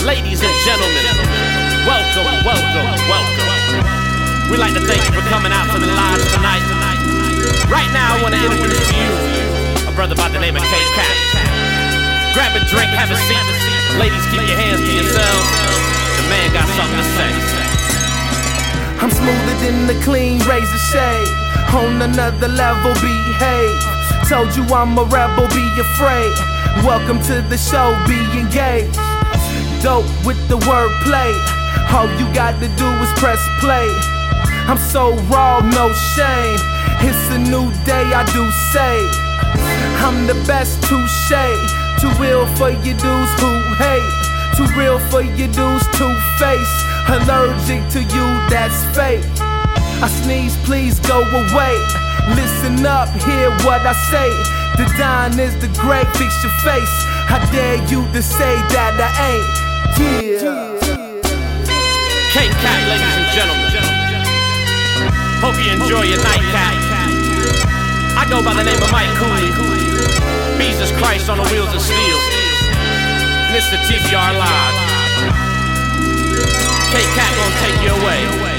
Ladies and gentlemen, welcome, welcome, welcome. We'd like to thank you for coming out to the lodge tonight. Right now, I want to introduce you a brother by the name of K Cap. Grab a drink, have a seat. Ladies, keep your hands to yourselves. The man got something to say. I'm smoother than the clean razor shade. On another level, behave. Told you I'm a rebel, be afraid. Welcome to the show, be engaged dope with the wordplay. All you got to do is press play. I'm so raw, no shame. It's a new day, I do say. I'm the best, touche. Too real for you dudes who hate. Too real for you dudes two face. Allergic to you, that's fake. I sneeze, please go away. Listen up, hear what I say. The Don is the great, fix your face. I dare you to say that I ain't. Yeah. K Cap, ladies and gentlemen. Hope you enjoy your nightcap. I go by the name of Mike Cooley. Jesus Christ on the wheels of steel. Mr. TBR Live. K Cap gonna take you away.